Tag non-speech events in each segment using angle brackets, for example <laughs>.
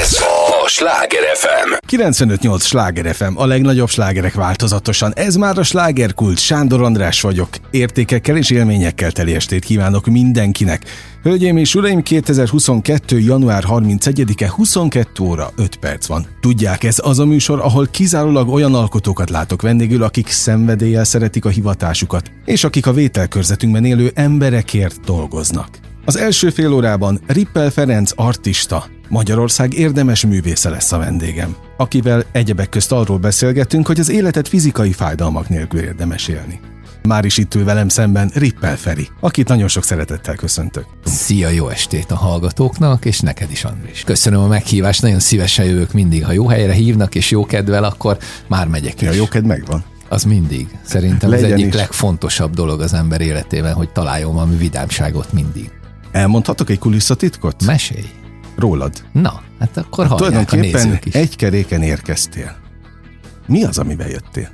Ez a Sláger FM. 95.8 Sláger FM, a legnagyobb slágerek változatosan. Ez már a slágerkult. Sándor András vagyok. Értékekkel és élményekkel teli estét kívánok mindenkinek. Hölgyeim és uraim, 2022. január 31-e 22 óra 5 perc van. Tudják, ez az a műsor, ahol kizárólag olyan alkotókat látok vendégül, akik szenvedéllyel szeretik a hivatásukat, és akik a vételkörzetünkben élő emberekért dolgoznak. Az első fél órában Rippel Ferenc artista, Magyarország érdemes művésze lesz a vendégem, akivel egyebek közt arról beszélgetünk, hogy az életet fizikai fájdalmak nélkül érdemes élni. Már is itt ül velem szemben Rippel Feri, akit nagyon sok szeretettel köszöntök. Szia, jó estét a hallgatóknak, és neked is, Andris. Köszönöm a meghívást, nagyon szívesen jövök mindig. Ha jó helyre hívnak és jó kedvel, akkor már megyek is. A jó kedv megvan. Az mindig. Szerintem Legyen az egyik is. legfontosabb dolog az ember életében, hogy találjon valami vidámságot mindig. Elmondhatok egy kulisszatitkot? Mesélj! Rólad. Na, hát akkor a Tulajdonképpen egy keréken érkeztél. Mi az, amivel jöttél?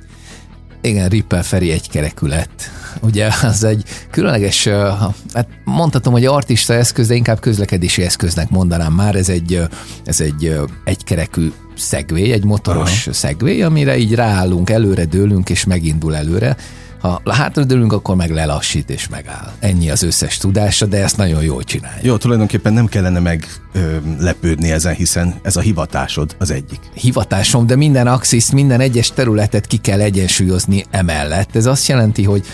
Igen, Rippel Feri egy kerekű lett. Ugye az egy különleges, hát mondhatom, hogy artista eszköz, de inkább közlekedési eszköznek mondanám már. Ez egy, ez egy egykerekű szegvély, egy motoros szegvély, amire így ráállunk, előre dőlünk és megindul előre. Ha hátradőlünk, akkor meg lelassít és megáll. Ennyi az összes tudása, de ezt nagyon jól csinálja. Jó, tulajdonképpen nem kellene meglepődni ezen, hiszen ez a hivatásod az egyik. hivatásom, de minden axiszt, minden egyes területet ki kell egyensúlyozni emellett. Ez azt jelenti, hogy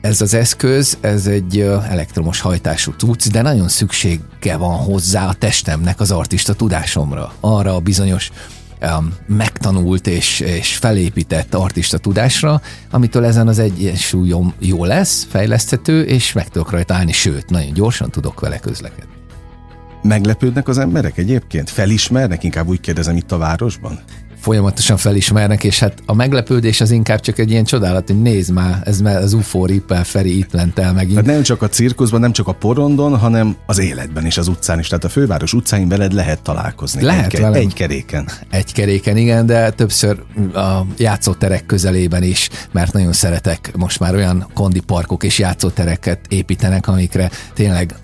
ez az eszköz, ez egy elektromos hajtású cucc, de nagyon szüksége van hozzá a testemnek az artista tudásomra. Arra a bizonyos megtanult és, és felépített artista tudásra, amitől ezen az egyensúlyom jó lesz, fejleszthető, és meg tudok rajta állni, sőt, nagyon gyorsan tudok vele közlekedni. Meglepődnek az emberek egyébként? Felismernek? Inkább úgy kérdezem itt a városban? Folyamatosan felismernek, és hát a meglepődés az inkább csak egy ilyen csodálat, hogy nézd már, ez már az UFO Rippel Feri itt lent el megint. Tehát nem csak a cirkuszban, nem csak a porondon, hanem az életben és az utcán is. Tehát a főváros utcáin veled lehet találkozni. Lehet egy, velem. egy keréken. Egy keréken, igen, de többször a játszóterek közelében is, mert nagyon szeretek most már olyan kondiparkok és játszótereket építenek, amikre tényleg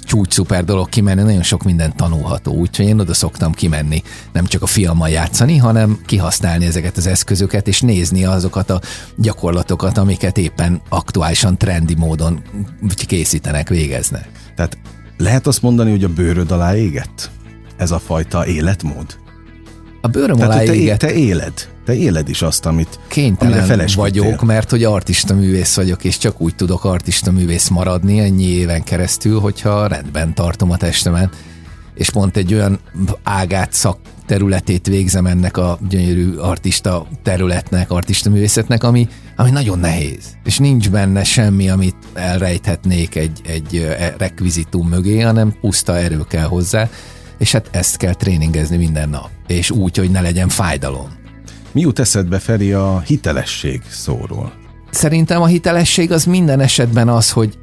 csúcs szuper dolog kimenni, nagyon sok minden tanulható, úgyhogy én oda szoktam kimenni, nem csak a fiammal játszani, hanem kihasználni ezeket az eszközöket, és nézni azokat a gyakorlatokat, amiket éppen aktuálisan trendi módon készítenek, végeznek. Tehát lehet azt mondani, hogy a bőröd alá égett? Ez a fajta életmód? A bőröm Tehát, alá te, égett, te éled. Te éled is azt, amit kénytelen vagyok, mert hogy artista művész vagyok, és csak úgy tudok artista művész maradni ennyi éven keresztül, hogyha rendben tartom a testemet, és pont egy olyan ágát szak területét végzem ennek a gyönyörű artista területnek, artista művészetnek, ami, ami nagyon nehéz. És nincs benne semmi, amit elrejthetnék egy, egy eh, rekvizitum mögé, hanem puszta erő kell hozzá, és hát ezt kell tréningezni minden nap. És úgy, hogy ne legyen fájdalom. Mi jut eszedbe, Feri, a hitelesség szóról? Szerintem a hitelesség az minden esetben az, hogy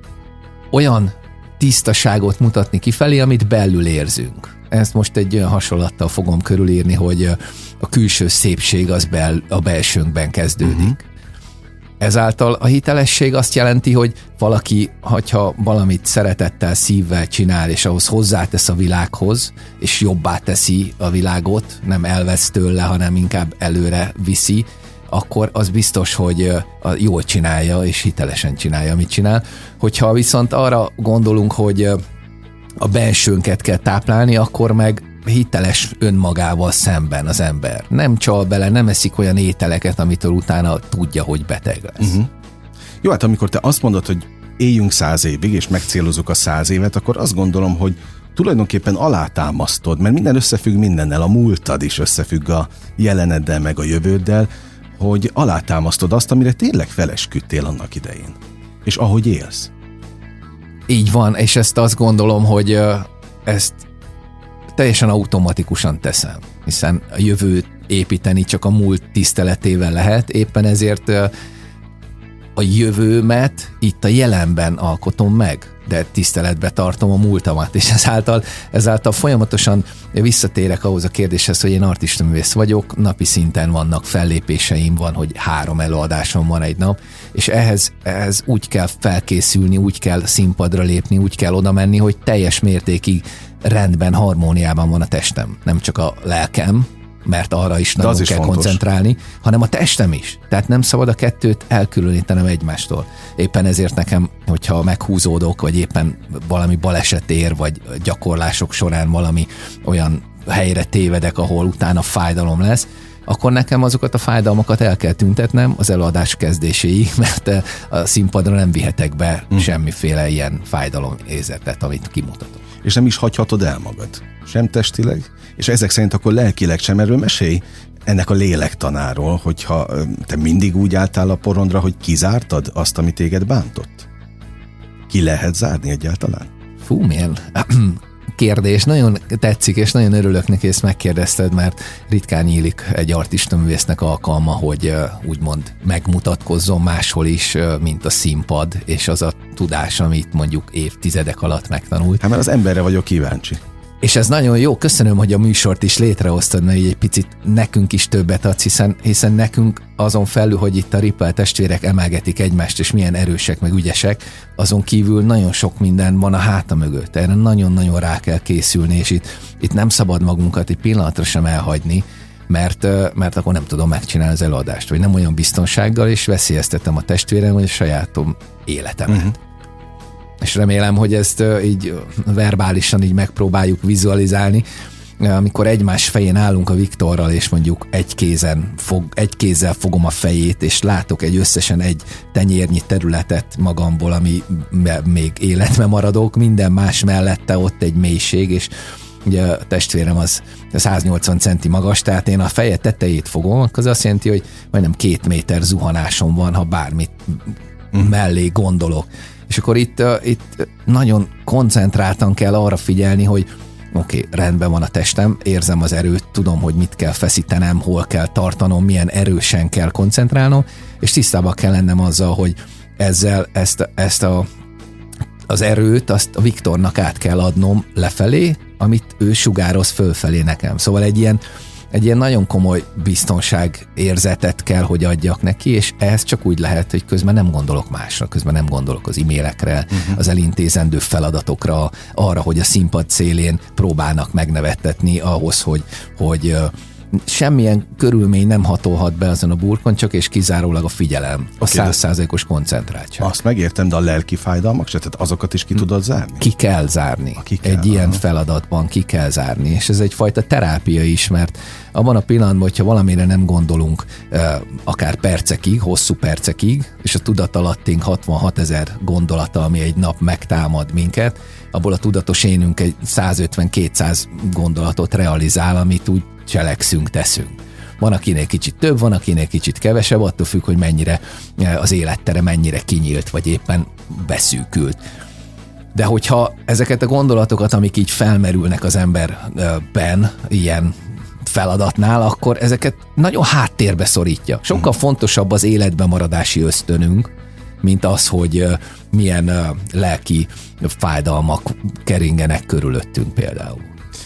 olyan tisztaságot mutatni kifelé, amit belül érzünk. Ezt most egy olyan hasonlattal fogom körülírni, hogy a külső szépség az bel, a belsőnkben kezdődik. Uh-huh. Ezáltal a hitelesség azt jelenti, hogy valaki, hogyha valamit szeretettel, szívvel csinál, és ahhoz hozzátesz a világhoz, és jobbá teszi a világot, nem elvesz tőle, hanem inkább előre viszi, akkor az biztos, hogy jól csinálja, és hitelesen csinálja, amit csinál. Hogyha viszont arra gondolunk, hogy a belsőnket kell táplálni, akkor meg hiteles önmagával szemben az ember. Nem csal bele, nem eszik olyan ételeket, amitől utána tudja, hogy beteg lesz. Uh-huh. Jó, hát amikor te azt mondod, hogy éljünk száz évig, és megcélozzuk a száz évet, akkor azt gondolom, hogy tulajdonképpen alátámasztod, mert minden összefügg mindennel, a múltad is összefügg a jeleneddel, meg a jövőddel, hogy alátámasztod azt, amire tényleg felesküdtél annak idején. És ahogy élsz. Így van, és ezt azt gondolom, hogy ezt teljesen automatikusan teszem, hiszen a jövőt építeni csak a múlt tiszteletével lehet, éppen ezért a jövőmet itt a jelenben alkotom meg, de tiszteletbe tartom a múltamat, és ezáltal, ezáltal folyamatosan visszatérek ahhoz a kérdéshez, hogy én artistaművész vagyok, napi szinten vannak fellépéseim, van, hogy három előadásom van egy nap, és ehhez, ehhez úgy kell felkészülni, úgy kell színpadra lépni, úgy kell oda menni, hogy teljes mértékig rendben, harmóniában van a testem, nem csak a lelkem, mert arra is nagyon az is kell fontos. koncentrálni, hanem a testem is. Tehát nem szabad a kettőt elkülönítenem egymástól. Éppen ezért nekem, hogyha meghúzódok, vagy éppen valami baleset ér, vagy gyakorlások során valami olyan helyre tévedek, ahol utána fájdalom lesz, akkor nekem azokat a fájdalmakat el kell tüntetnem az előadás kezdéséig, <laughs> mert a színpadra nem vihetek be Hm. semmiféle ilyen fájdalom érzetet, amit kimutatok. És nem is hagyhatod el magad. Sem testileg, és ezek szerint akkor lelkileg sem erről mesélj ennek a lélektanáról, hogyha te mindig úgy álltál a porondra, hogy kizártad azt, ami téged bántott? Ki lehet zárni egyáltalán? Fú, milyen <clears throat> kérdés. Nagyon tetszik, és nagyon örülök neki, ezt megkérdezted, mert ritkán nyílik egy artistaművésznek alkalma, hogy úgymond megmutatkozzon máshol is, mint a színpad, és az a tudás, amit mondjuk évtizedek alatt megtanult. Hát mert az emberre vagyok kíváncsi. És ez nagyon jó, köszönöm, hogy a műsort is létrehoztad, mert így egy picit nekünk is többet adsz, hiszen, hiszen nekünk azon felül, hogy itt a Ripple testvérek emelgetik egymást, és milyen erősek, meg ügyesek, azon kívül nagyon sok minden van a háta mögött. Erre nagyon-nagyon rá kell készülni, és itt, itt nem szabad magunkat egy pillanatra sem elhagyni, mert, mert akkor nem tudom megcsinálni az előadást, vagy nem olyan biztonsággal, és veszélyeztetem a testvérem, vagy a sajátom életemet. Uh-huh és remélem, hogy ezt így verbálisan így megpróbáljuk vizualizálni, amikor egymás fején állunk a Viktorral, és mondjuk egy kézen fog, egy kézzel fogom a fejét, és látok egy összesen egy tenyérnyi területet magamból, ami még életbe maradok, minden más mellette ott egy mélység, és ugye a testvérem az 180 centi magas, tehát én a feje tetejét fogom, akkor az azt jelenti, hogy majdnem két méter zuhanásom van, ha bármit mellé gondolok. És akkor itt, itt nagyon koncentráltan kell arra figyelni, hogy oké, okay, rendben van a testem, érzem az erőt, tudom, hogy mit kell feszítenem, hol kell tartanom, milyen erősen kell koncentrálnom, és tisztában kell lennem azzal, hogy ezzel ezt, ezt a, az erőt, azt a Viktornak át kell adnom lefelé, amit ő sugároz fölfelé nekem. Szóval egy ilyen, egy ilyen nagyon komoly biztonság érzetet kell, hogy adjak neki, és ehhez csak úgy lehet, hogy közben nem gondolok másra, közben nem gondolok az e-mailekre, uh-huh. az elintézendő feladatokra, arra, hogy a színpad szélén próbálnak megnevettetni ahhoz, hogy, hogy semmilyen körülmény nem hatolhat be azon a burkon, csak és kizárólag a figyelem, a százszázalékos koncentráltság. Azt megértem, de a lelki fájdalmak se, tehát azokat is ki tudod zárni? ki kell zárni. Ki kell, egy ilyen aha. feladatban ki kell zárni, és ez egyfajta terápia is, mert abban a pillanatban, hogyha valamire nem gondolunk akár percekig, hosszú percekig, és a tudatalattunk 66 ezer gondolata, ami egy nap megtámad minket, abból a tudatos énünk egy 150-200 gondolatot realizál, amit úgy cselekszünk, teszünk. Van, akinél kicsit több, van, akinél kicsit kevesebb, attól függ, hogy mennyire eh, az élettere mennyire kinyílt, vagy éppen beszűkült. De hogyha ezeket a gondolatokat, amik így felmerülnek az emberben, ilyen feladatnál, akkor ezeket nagyon háttérbe szorítja. Sokkal fontosabb az életben maradási ösztönünk, mint az, hogy ö, milyen lelki fájdalmak keringenek körülöttünk például.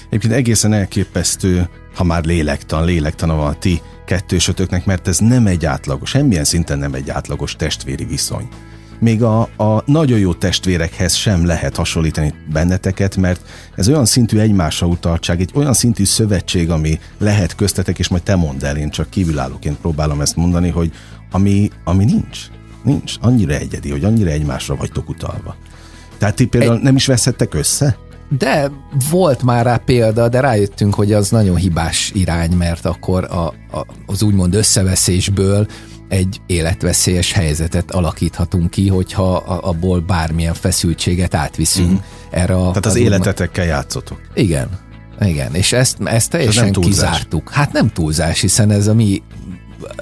Egyébként egészen elképesztő, ha már lélektan, lélektana van a ti kettősötöknek, mert ez nem egy átlagos, semmilyen szinten nem egy átlagos testvéri viszony. Még a, a nagyon jó testvérekhez sem lehet hasonlítani benneteket, mert ez olyan szintű egymásra utaltság, egy olyan szintű szövetség, ami lehet köztetek, és majd te mondd el, én csak kívülállóként próbálom ezt mondani, hogy ami, ami nincs. Nincs. Annyira egyedi, hogy annyira egymásra vagytok utalva. Tehát ti például nem is veszhettek össze? De volt már rá példa, de rájöttünk, hogy az nagyon hibás irány, mert akkor a, a, az úgymond összeveszésből egy életveszélyes helyzetet alakíthatunk ki, hogyha abból bármilyen feszültséget átviszünk mm. erre a... Tehát az úgymond- életetekkel játszotok. Igen, igen, és ezt, ezt teljesen túlzás. kizártuk. Hát nem túlzás, hiszen ez a mi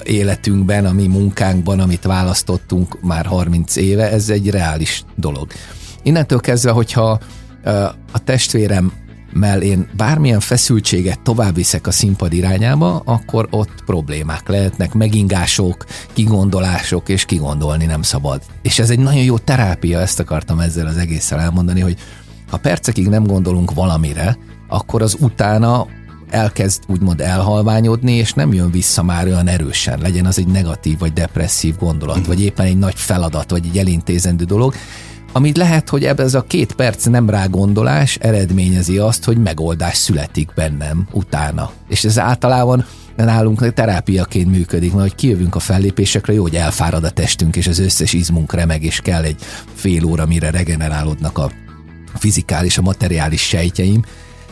életünkben, a mi munkánkban, amit választottunk már 30 éve, ez egy reális dolog. Innentől kezdve, hogyha a testvérem mell én bármilyen feszültséget tovább viszek a színpad irányába, akkor ott problémák lehetnek, megingások, kigondolások, és kigondolni nem szabad. És ez egy nagyon jó terápia, ezt akartam ezzel az egésszel elmondani, hogy ha percekig nem gondolunk valamire, akkor az utána elkezd úgymond elhalványodni, és nem jön vissza már olyan erősen. Legyen az egy negatív vagy depresszív gondolat, vagy éppen egy nagy feladat, vagy egy elintézendő dolog, amit lehet, hogy ebben ez a két perc nem rá gondolás eredményezi azt, hogy megoldás születik bennem utána. És ez általában nálunk terápiaként működik, mert hogy kijövünk a fellépésekre, jó, hogy elfárad a testünk, és az összes izmunk remeg, és kell egy fél óra, mire regenerálódnak a fizikális, a materiális sejtjeim,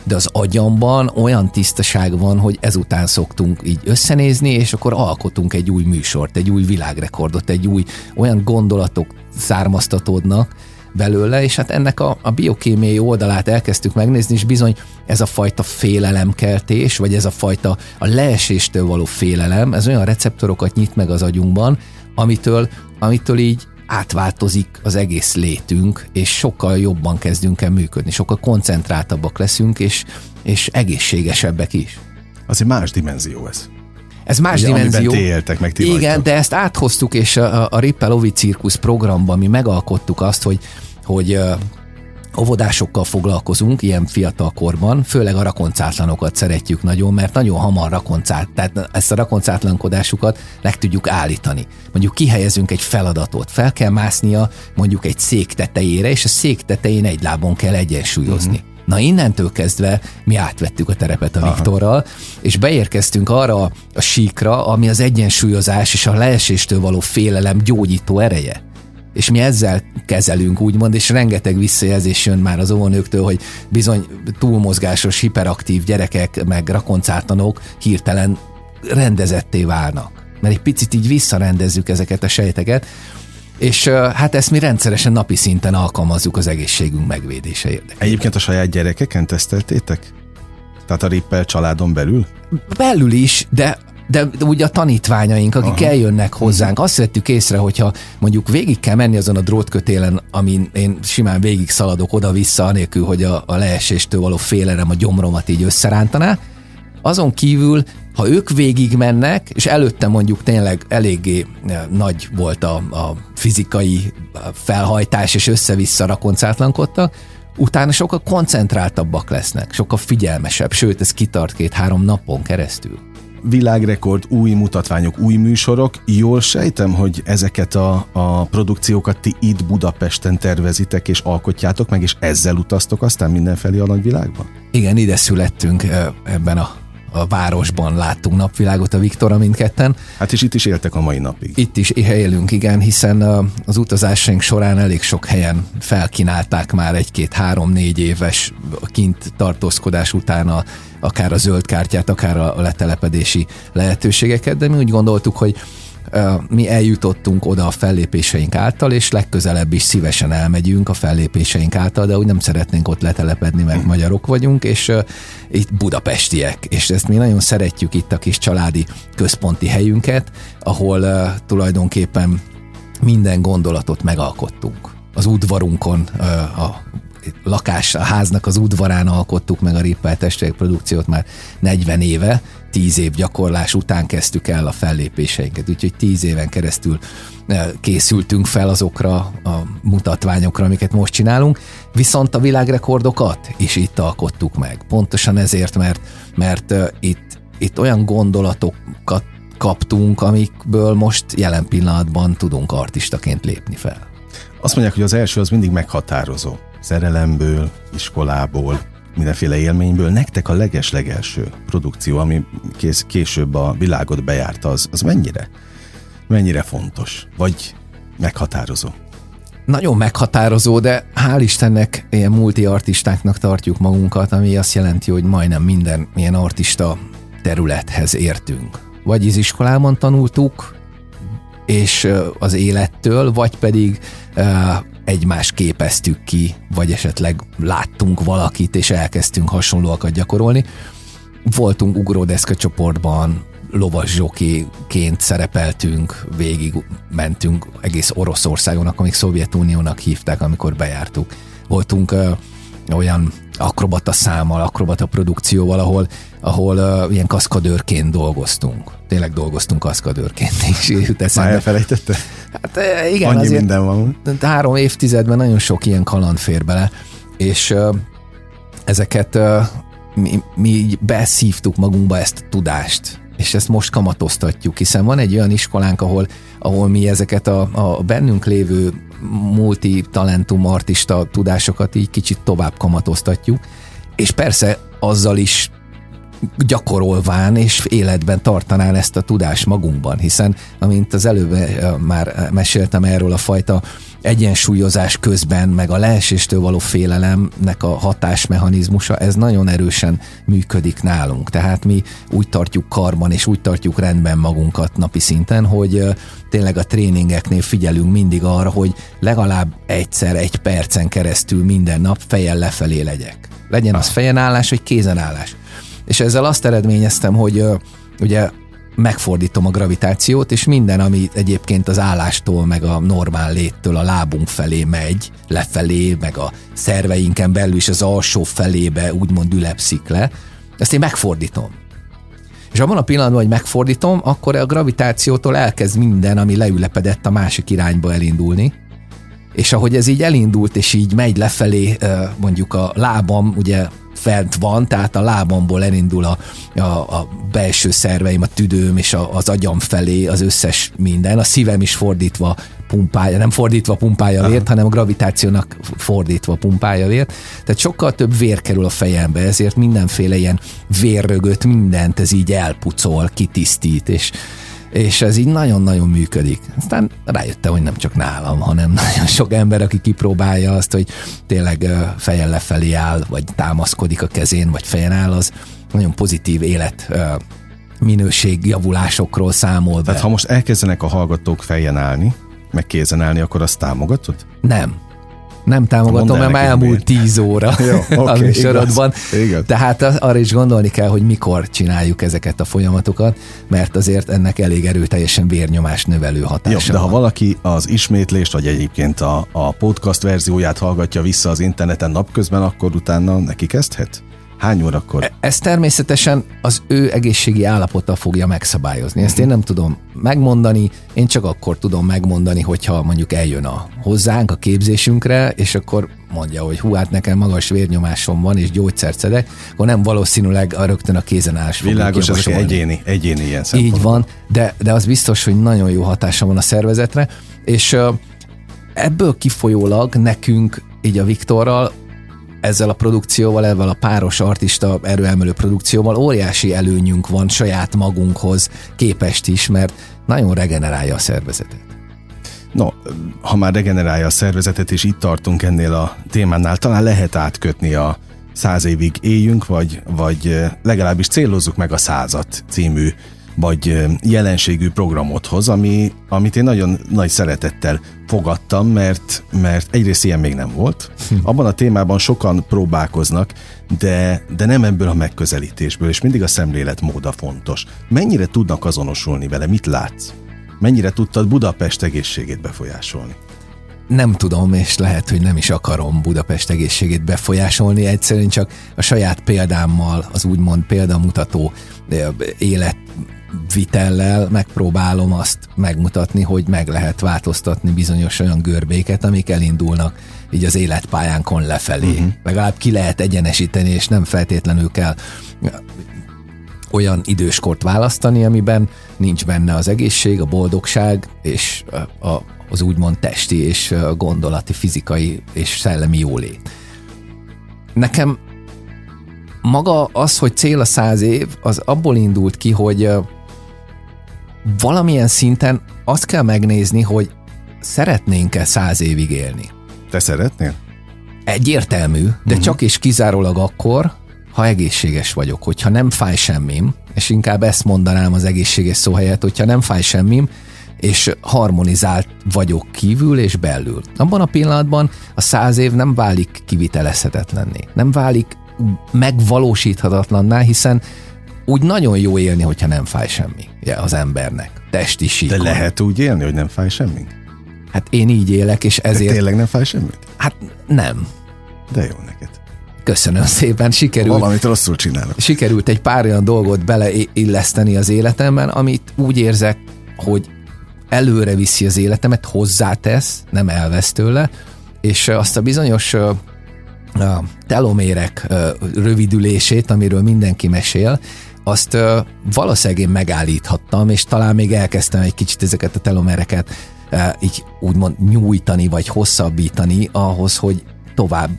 de az agyamban olyan tisztaság van, hogy ezután szoktunk így összenézni, és akkor alkotunk egy új műsort, egy új világrekordot, egy új olyan gondolatok származtatódnak, belőle, és hát ennek a, a biokémiai oldalát elkezdtük megnézni, és bizony ez a fajta félelemkeltés, vagy ez a fajta a leeséstől való félelem, ez olyan receptorokat nyit meg az agyunkban, amitől, amitől így átváltozik az egész létünk, és sokkal jobban kezdünk el működni, sokkal koncentráltabbak leszünk, és, és egészségesebbek is. Az egy más dimenzió ez. Ez más Ugye, dimenzió. Éltek, meg ti Igen, vagytok. de ezt áthoztuk, és a, a Rippel Ovi Cirkusz programban mi megalkottuk azt, hogy, hogy óvodásokkal foglalkozunk ilyen fiatal korban, főleg a rakoncátlanokat szeretjük nagyon, mert nagyon hamar rakoncát, tehát ezt a rakoncátlankodásukat meg tudjuk állítani. Mondjuk kihelyezünk egy feladatot, fel kell másznia mondjuk egy szék tetejére, és a szék tetején egy lábon kell egyensúlyozni. Uh-huh. Na innentől kezdve mi átvettük a terepet a Viktorral, Aha. és beérkeztünk arra a síkra, ami az egyensúlyozás és a leeséstől való félelem gyógyító ereje és mi ezzel kezelünk, úgymond, és rengeteg visszajelzés jön már az óvónőktől, hogy bizony túlmozgásos, hiperaktív gyerekek, meg rakoncátlanok hirtelen rendezetté válnak. Mert egy picit így visszarendezzük ezeket a sejteket, és hát ezt mi rendszeresen napi szinten alkalmazzuk az egészségünk megvédése érdekében. Egyébként a saját gyerekeken teszteltétek? Tehát a Rippel családon belül? Belül is, de de, de ugye a tanítványaink, akik Aha. eljönnek hozzánk, azt vettük észre, hogyha mondjuk végig kell menni azon a drótkötélen, amin én simán végig szaladok oda-vissza, anélkül, hogy a, a leeséstől való félelem a gyomromat így összerántaná, azon kívül, ha ők végig mennek, és előtte mondjuk tényleg eléggé eh, nagy volt a, a fizikai felhajtás, és össze-vissza rakoncátlankodtak, utána sokkal koncentráltabbak lesznek, sokkal figyelmesebb, sőt, ez kitart két-három napon keresztül világrekord, új mutatványok, új műsorok. Jól sejtem, hogy ezeket a, a produkciókat ti itt Budapesten tervezitek és alkotjátok meg, és ezzel utaztok aztán mindenfelé a nagyvilágban? Igen, ide születtünk ebben a a városban láttunk napvilágot a Viktora mindketten. Hát és itt is éltek a mai napig. Itt is élünk, igen, hiszen az utazásaink során elég sok helyen felkínálták már egy-két, három-négy éves kint tartózkodás után a, akár a zöld kártyát, akár a letelepedési lehetőségeket, de mi úgy gondoltuk, hogy mi eljutottunk oda a fellépéseink által, és legközelebb is szívesen elmegyünk a fellépéseink által, de úgy nem szeretnénk ott letelepedni, mert magyarok vagyunk, és itt budapestiek, és ezt mi nagyon szeretjük itt a kis családi központi helyünket, ahol tulajdonképpen minden gondolatot megalkottunk. Az udvarunkon, a lakás, a háznak az udvarán alkottuk meg a Rippel testvérek produkciót már 40 éve, 10 év gyakorlás után kezdtük el a fellépéseinket, úgyhogy 10 éven keresztül eh, készültünk fel azokra a mutatványokra, amiket most csinálunk, viszont a világrekordokat is itt alkottuk meg. Pontosan ezért, mert, mert uh, itt, itt olyan gondolatokat kaptunk, amikből most jelen pillanatban tudunk artistaként lépni fel. Azt mondják, hogy az első az mindig meghatározó szerelemből, iskolából, mindenféle élményből. Nektek a leges-legelső produkció, ami kész, később a világot bejárta, az, az mennyire? Mennyire fontos? Vagy meghatározó? Nagyon meghatározó, de hál' Istennek ilyen multi-artistáknak tartjuk magunkat, ami azt jelenti, hogy majdnem minden ilyen artista területhez értünk. Vagy iskolában tanultuk, és az élettől, vagy pedig egymást képeztük ki, vagy esetleg láttunk valakit, és elkezdtünk hasonlóakat gyakorolni. Voltunk ugródeszka csoportban, lovas zsokiként szerepeltünk, végig mentünk egész Oroszországon, amik Szovjetuniónak hívták, amikor bejártuk. Voltunk uh, olyan akrobata számmal, akrobata produkcióval, ahol, ahol uh, ilyen kaszkadőrként dolgoztunk. Tényleg dolgoztunk kaszkadőrként <laughs> is. Már elfelejtette? Hát igen, Annyi azért minden van. Három évtizedben nagyon sok ilyen kaland fér bele, és ezeket mi, mi beszívtuk magunkba ezt a tudást, és ezt most kamatoztatjuk, hiszen van egy olyan iskolánk, ahol, ahol mi ezeket a, a bennünk lévő multi-talentum artista tudásokat így kicsit tovább kamatoztatjuk, és persze azzal is gyakorolván és életben tartanán ezt a tudást magunkban, hiszen amint az előbb már meséltem erről a fajta egyensúlyozás közben, meg a leeséstől való félelemnek a hatásmechanizmusa, ez nagyon erősen működik nálunk. Tehát mi úgy tartjuk karban és úgy tartjuk rendben magunkat napi szinten, hogy tényleg a tréningeknél figyelünk mindig arra, hogy legalább egyszer, egy percen keresztül minden nap fejjel lefelé legyek. Legyen az fejenállás vagy kézenállás. És ezzel azt eredményeztem, hogy ugye megfordítom a gravitációt, és minden, ami egyébként az állástól, meg a normál léttől a lábunk felé megy, lefelé, meg a szerveinken belül is az alsó felébe úgymond ülepszik le, ezt én megfordítom. És abban a pillanatban, hogy megfordítom, akkor a gravitációtól elkezd minden, ami leülepedett a másik irányba elindulni. És ahogy ez így elindult, és így megy lefelé, mondjuk a lábam, ugye fent van, tehát a lábamból elindul a, a, a belső szerveim, a tüdőm és a, az agyam felé az összes minden, a szívem is fordítva pumpálja, nem fordítva pumpálja vért, Aha. hanem a gravitációnak fordítva pumpálja vért. Tehát sokkal több vér kerül a fejembe, ezért mindenféle ilyen vérrögöt, mindent ez így elpucol, kitisztít, és és ez így nagyon-nagyon működik. Aztán rájöttem, hogy nem csak nálam, hanem <laughs> nagyon sok ember, aki kipróbálja azt, hogy tényleg fejen lefelé áll, vagy támaszkodik a kezén, vagy fejen áll, az nagyon pozitív élet minőség javulásokról számol be. Tehát ha most elkezdenek a hallgatók fejen állni, meg kézen állni, akkor azt támogatod? Nem. Nem támogatom, mert már elmúlt tíz óra <laughs> Jó, okay, a műsorodban. Igaz, igaz. Tehát arra is gondolni kell, hogy mikor csináljuk ezeket a folyamatokat, mert azért ennek elég erőteljesen vérnyomás növelő hatása Jó, de ha valaki az ismétlést, vagy egyébként a, a podcast verzióját hallgatja vissza az interneten napközben, akkor utána neki kezdhet? Hány órakor? E, ez természetesen az ő egészségi állapota fogja megszabályozni. Ezt én nem tudom megmondani, én csak akkor tudom megmondani, hogyha mondjuk eljön a hozzánk a képzésünkre, és akkor mondja, hogy hú, hát nekem magas vérnyomásom van, és gyógyszert szedek, akkor nem valószínűleg a rögtön a kézenállás Világos, ez egyéni, egyéni ilyen. Így van, de, de az biztos, hogy nagyon jó hatása van a szervezetre, és ebből kifolyólag nekünk így a Viktorral ezzel a produkcióval, ezzel a páros artista erőemelő produkcióval óriási előnyünk van saját magunkhoz képest is, mert nagyon regenerálja a szervezetet. No, ha már regenerálja a szervezetet, és itt tartunk ennél a témánál, talán lehet átkötni a száz évig éljünk, vagy, vagy legalábbis célozzuk meg a százat című vagy jelenségű programothoz, ami, amit én nagyon nagy szeretettel fogadtam, mert, mert egyrészt ilyen még nem volt. Hm. Abban a témában sokan próbálkoznak, de, de nem ebből a megközelítésből, és mindig a szemléletmód a fontos. Mennyire tudnak azonosulni vele? Mit látsz? Mennyire tudtad Budapest egészségét befolyásolni? nem tudom, és lehet, hogy nem is akarom Budapest egészségét befolyásolni, egyszerűen csak a saját példámmal, az úgymond példamutató élet vitellel megpróbálom azt megmutatni, hogy meg lehet változtatni bizonyos olyan görbéket, amik elindulnak így az életpályánkon lefelé. Uh-huh. Legalább ki lehet egyenesíteni, és nem feltétlenül kell olyan időskort választani, amiben nincs benne az egészség, a boldogság és a, az úgymond testi és gondolati, fizikai és szellemi jólét. Nekem maga az, hogy cél a száz év, az abból indult ki, hogy valamilyen szinten azt kell megnézni, hogy szeretnénk-e száz évig élni. Te szeretnél? Egyértelmű, de uh-huh. csak és kizárólag akkor, ha egészséges vagyok, hogyha nem fáj semmim, és inkább ezt mondanám az egészséges szó helyett, hogyha nem fáj semmim, és harmonizált vagyok kívül és belül. Abban a pillanatban a száz év nem válik kivitelezhetetlenné, nem válik megvalósíthatatlanná, hiszen úgy nagyon jó élni, hogyha nem fáj semmi az embernek. Testi síkon. De lehet úgy élni, hogy nem fáj semmi? Hát én így élek, és ezért... De tényleg nem fáj semmit? Hát nem. De jó neked. Köszönöm szépen, sikerült. Valamit rosszul csinálok. Sikerült egy pár olyan dolgot beleilleszteni az életemben, amit úgy érzek, hogy előre viszi az életemet, hozzátesz, nem elvesz tőle, és azt a bizonyos a telomérek rövidülését, amiről mindenki mesél, azt valószínűleg én megállíthattam, és talán még elkezdtem egy kicsit ezeket a telomereket így úgymond nyújtani, vagy hosszabbítani ahhoz, hogy tovább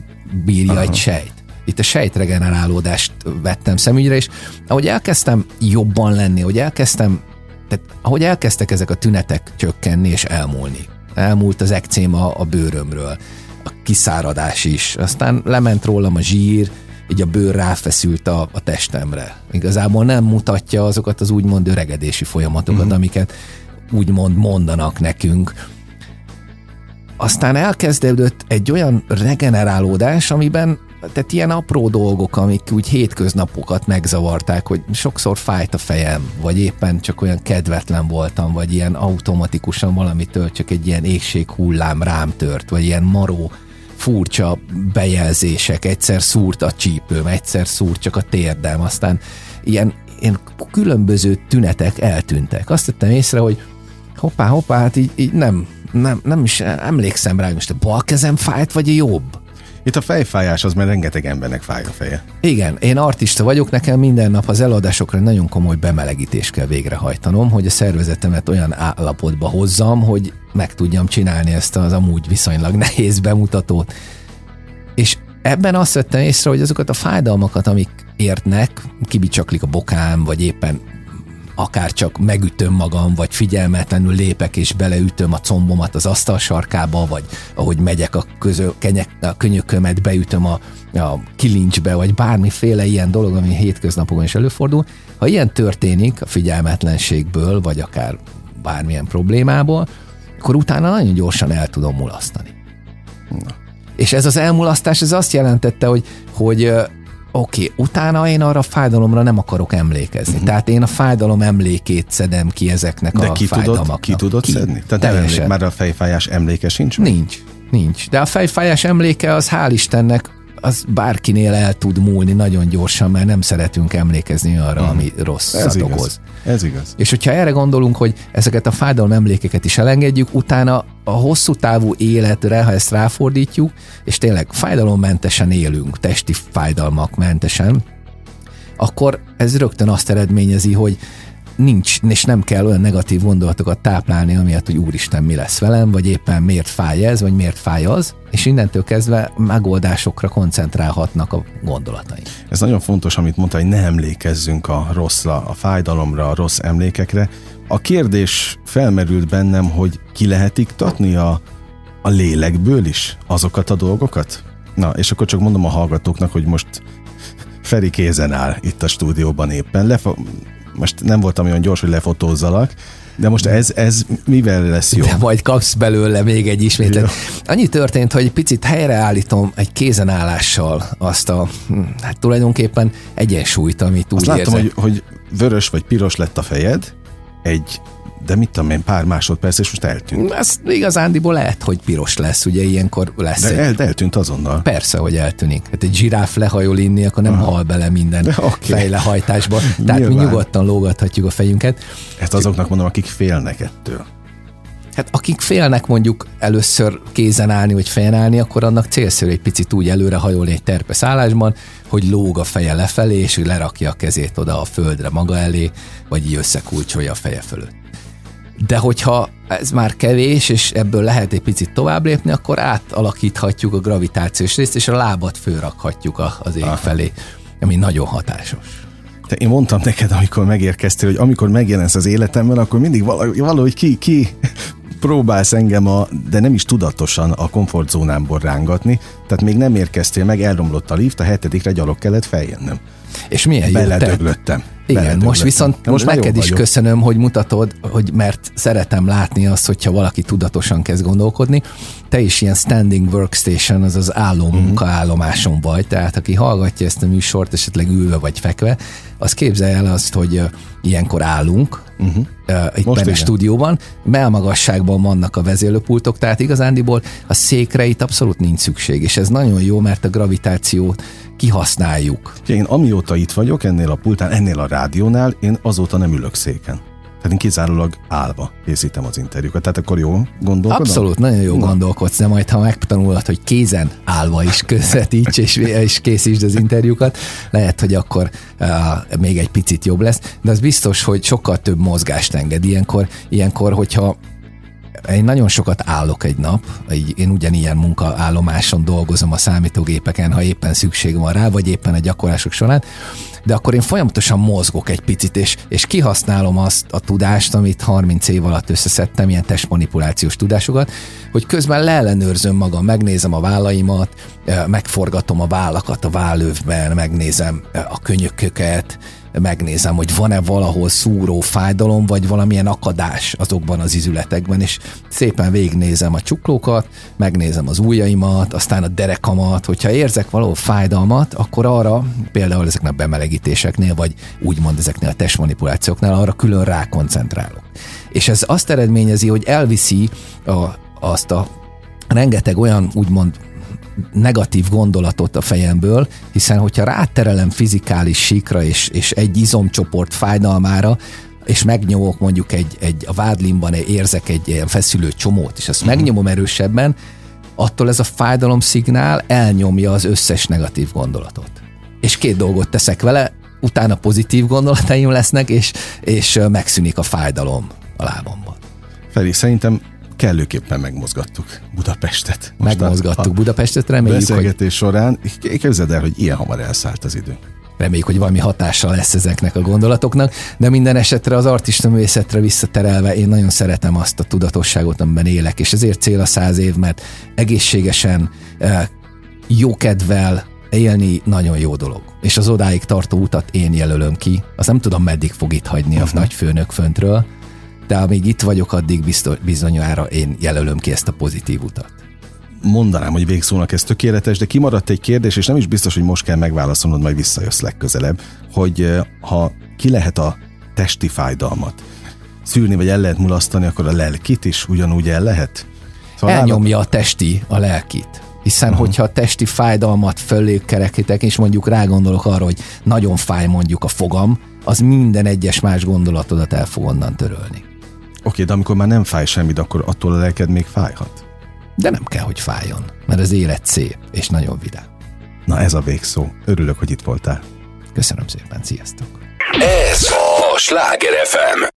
bírja Aha. egy sejt. Itt a sejtregenerálódást vettem szemügyre, és ahogy elkezdtem jobban lenni, ahogy elkezdtem, tehát ahogy elkezdtek ezek a tünetek csökkenni és elmúlni. Elmúlt az ekcéma a bőrömről, a kiszáradás is, aztán lement rólam a zsír, így a bőr ráfeszült a, a testemre. Igazából nem mutatja azokat az úgymond öregedési folyamatokat, mm. amiket úgymond mondanak nekünk. Aztán elkezdődött egy olyan regenerálódás, amiben tehát ilyen apró dolgok, amik úgy hétköznapokat megzavarták, hogy sokszor fájt a fejem, vagy éppen csak olyan kedvetlen voltam, vagy ilyen automatikusan valamitől csak egy ilyen égség hullám rám tört, vagy ilyen maró furcsa bejelzések, egyszer szúrt a csípőm, egyszer szúrt csak a térdem, aztán ilyen, ilyen különböző tünetek eltűntek. Azt tettem észre, hogy hoppá, hoppá, hát így, így nem, nem, nem is emlékszem rá, most a bal kezem fájt, vagy a jobb. Itt a fejfájás az, mert rengeteg embernek fáj a feje. Igen, én artista vagyok, nekem minden nap az előadásokra nagyon komoly bemelegítést kell végrehajtanom, hogy a szervezetemet olyan állapotba hozzam, hogy meg tudjam csinálni ezt az amúgy viszonylag <laughs> nehéz bemutatót. És ebben azt vettem észre, hogy azokat a fájdalmakat, amik értnek, kibicsaklik a bokám, vagy éppen akár csak megütöm magam, vagy figyelmetlenül lépek és beleütöm a combomat az asztal sarkába, vagy ahogy megyek a, közö, kenyek, a könyökömet beütöm a, a kilincsbe, vagy bármiféle ilyen dolog, ami hétköznapokon is előfordul. Ha ilyen történik a figyelmetlenségből, vagy akár bármilyen problémából, akkor utána nagyon gyorsan el tudom mulasztani. Na. És ez az elmulasztás, ez azt jelentette, hogy, hogy Oké, okay, utána én arra a fájdalomra nem akarok emlékezni. Uh-huh. Tehát én a fájdalom emlékét szedem ki ezeknek De a ki fájdalmaknak. Tudod, ki tudod ki? szedni? Tehát emlék, már a fejfájás emléke sincs? Nincs, nincs. De a fejfájás emléke az hál' Istennek az bárkinél el tud múlni nagyon gyorsan, mert nem szeretünk emlékezni arra, uh-huh. ami rossz Ez igaz. okoz. Ez igaz. És hogyha erre gondolunk, hogy ezeket a fájdalom emlékeket is elengedjük, utána a hosszú távú életre, ha ezt ráfordítjuk, és tényleg fájdalommentesen élünk, testi fájdalmak mentesen, akkor ez rögtön azt eredményezi, hogy nincs, és nem kell olyan negatív gondolatokat táplálni, amiatt, hogy úristen, mi lesz velem, vagy éppen miért fáj ez, vagy miért fáj az, és innentől kezdve megoldásokra koncentrálhatnak a gondolataink. Ez nagyon fontos, amit mondta, hogy ne emlékezzünk a rosszra, a fájdalomra, a rossz emlékekre. A kérdés felmerült bennem, hogy ki lehet iktatni a, a lélekből is azokat a dolgokat? Na, és akkor csak mondom a hallgatóknak, hogy most Feri kézen áll itt a stúdióban éppen. Lefa- most nem voltam olyan gyors, hogy lefotózzalak, de most ez, ez mivel lesz jó? De majd kapsz belőle még egy ismétlet. Annyi történt, hogy picit helyreállítom egy kézenállással azt a, hm, hát tulajdonképpen egyensúlyt, amit úgy Azt érzek. hogy, hogy vörös vagy piros lett a fejed, egy de mit tudom én, pár másodperc, és most eltűnt. Ez igazándiból lehet, hogy piros lesz, ugye ilyenkor lesz. De, egy... el, de eltűnt azonnal. Persze, hogy eltűnik. Hát egy zsiráf lehajol inni, akkor nem Aha. hal bele minden <laughs> okay. fejlehajtásba. Tehát <laughs> Nyilván. mi nyugodtan lógathatjuk a fejünket. Ezt azoknak mondom, akik félnek ettől. Hát akik félnek mondjuk először kézen állni, vagy fejen állni, akkor annak célszerű egy picit úgy előre hajolni egy terpe szállásban, hogy lóg a feje lefelé, és hogy lerakja a kezét oda a földre maga elé, vagy így összekulcsolja a feje fölött. De hogyha ez már kevés, és ebből lehet egy picit tovább lépni, akkor átalakíthatjuk a gravitációs részt, és a lábat főrakhatjuk az ég felé, ami nagyon hatásos. Te én mondtam neked, amikor megérkeztél, hogy amikor megjelensz az életemben, akkor mindig valahogy, valahogy ki, ki próbálsz engem, a, de nem is tudatosan a komfortzónámból rángatni, tehát még nem érkeztél meg, elromlott a lift, a hetedikre gyalog kellett feljönnöm. És milyen jó Beledöglöttem. Igen, most viszont most neked is vagyok. köszönöm, hogy mutatod, hogy mert szeretem látni azt, hogyha valaki tudatosan kezd gondolkodni. Te is ilyen standing workstation, az az álló mhm. munkaállomáson vagy, tehát aki hallgatja ezt a műsort, esetleg ülve vagy fekve, az képzelje el azt, hogy ilyenkor állunk, uh-huh. itt Most a stúdióban, melmagasságban vannak a vezérlőpultok, tehát igazándiból a székre itt abszolút nincs szükség, és ez nagyon jó, mert a gravitációt kihasználjuk. Én amióta itt vagyok, ennél a pultán, ennél a rádiónál, én azóta nem ülök széken. Tehát én kizárólag állva készítem az interjúkat. Tehát akkor jó gondolkodom? Abszolút, nagyon jó Na. gondolkodsz, de majd ha megtanulod, hogy kézen állva is közvetíts és, és készítsd az interjúkat, lehet, hogy akkor uh, még egy picit jobb lesz, de az biztos, hogy sokkal több mozgást enged ilyenkor, ilyenkor hogyha én nagyon sokat állok egy nap, én ugyanilyen munkaállomáson dolgozom a számítógépeken, ha éppen szükség van rá, vagy éppen a gyakorlások során, de akkor én folyamatosan mozgok egy picit, és, és kihasználom azt a tudást, amit 30 év alatt összeszedtem, ilyen testmanipulációs tudásokat, hogy közben leellenőrzöm magam, megnézem a vállaimat, megforgatom a vállakat a vállövben, megnézem a könyököket, megnézem, hogy van-e valahol szúró fájdalom, vagy valamilyen akadás azokban az izületekben, és szépen végignézem a csuklókat, megnézem az ujjaimat, aztán a derekamat, hogyha érzek valahol fájdalmat, akkor arra, például ezeknek a bemelegítéseknél, vagy úgymond ezeknél a testmanipulációknál, arra külön rákoncentrálok. És ez azt eredményezi, hogy elviszi a, azt a rengeteg olyan úgymond negatív gondolatot a fejemből, hiszen hogyha ráterelem fizikális síkra és, és egy izomcsoport fájdalmára, és megnyomok mondjuk egy, egy a vádlimban érzek egy ilyen feszülő csomót, és azt uh-huh. megnyomom erősebben, attól ez a fájdalom szignál elnyomja az összes negatív gondolatot. És két dolgot teszek vele, utána pozitív gondolataim lesznek, és, és megszűnik a fájdalom a lábamban. Feli, szerintem kellőképpen megmozgattuk Budapestet. Most megmozgattuk a, a Budapestet, reméljük, beszélgetés hogy... során. Képzeld el, hogy ilyen hamar elszállt az idő. Reméljük, hogy valami hatással lesz ezeknek a gondolatoknak, de minden esetre az artista művészetre visszaterelve én nagyon szeretem azt a tudatosságot, amiben élek, és ezért cél a száz év, mert egészségesen, eh, jókedvel élni nagyon jó dolog. És az odáig tartó utat én jelölöm ki. Azt nem tudom, meddig fog itt hagyni uh-huh. a nagy főnök föntről, de amíg itt vagyok, addig biztos, bizonyára én jelölöm ki ezt a pozitív utat. Mondanám, hogy végszónak ez tökéletes, de kimaradt egy kérdés, és nem is biztos, hogy most kell megválaszolnod, majd visszajössz legközelebb, hogy ha ki lehet a testi fájdalmat szűrni, vagy el lehet mulasztani, akkor a lelkit is ugyanúgy el lehet? Szóval Elnyomja a testi a lelkit. Hiszen, uh-huh. hogyha a testi fájdalmat fölé kerekítek, és mondjuk rágondolok arra, hogy nagyon fáj mondjuk a fogam, az minden egyes más gondolatodat el fog onnan törölni. Oké, de amikor már nem fáj semmit, akkor attól a lelked még fájhat. De nem kell, hogy fájjon, mert az élet szép és nagyon vidám. Na ez a végszó. Örülök, hogy itt voltál. Köszönöm szépen, sziasztok! Ez a Sláger FM.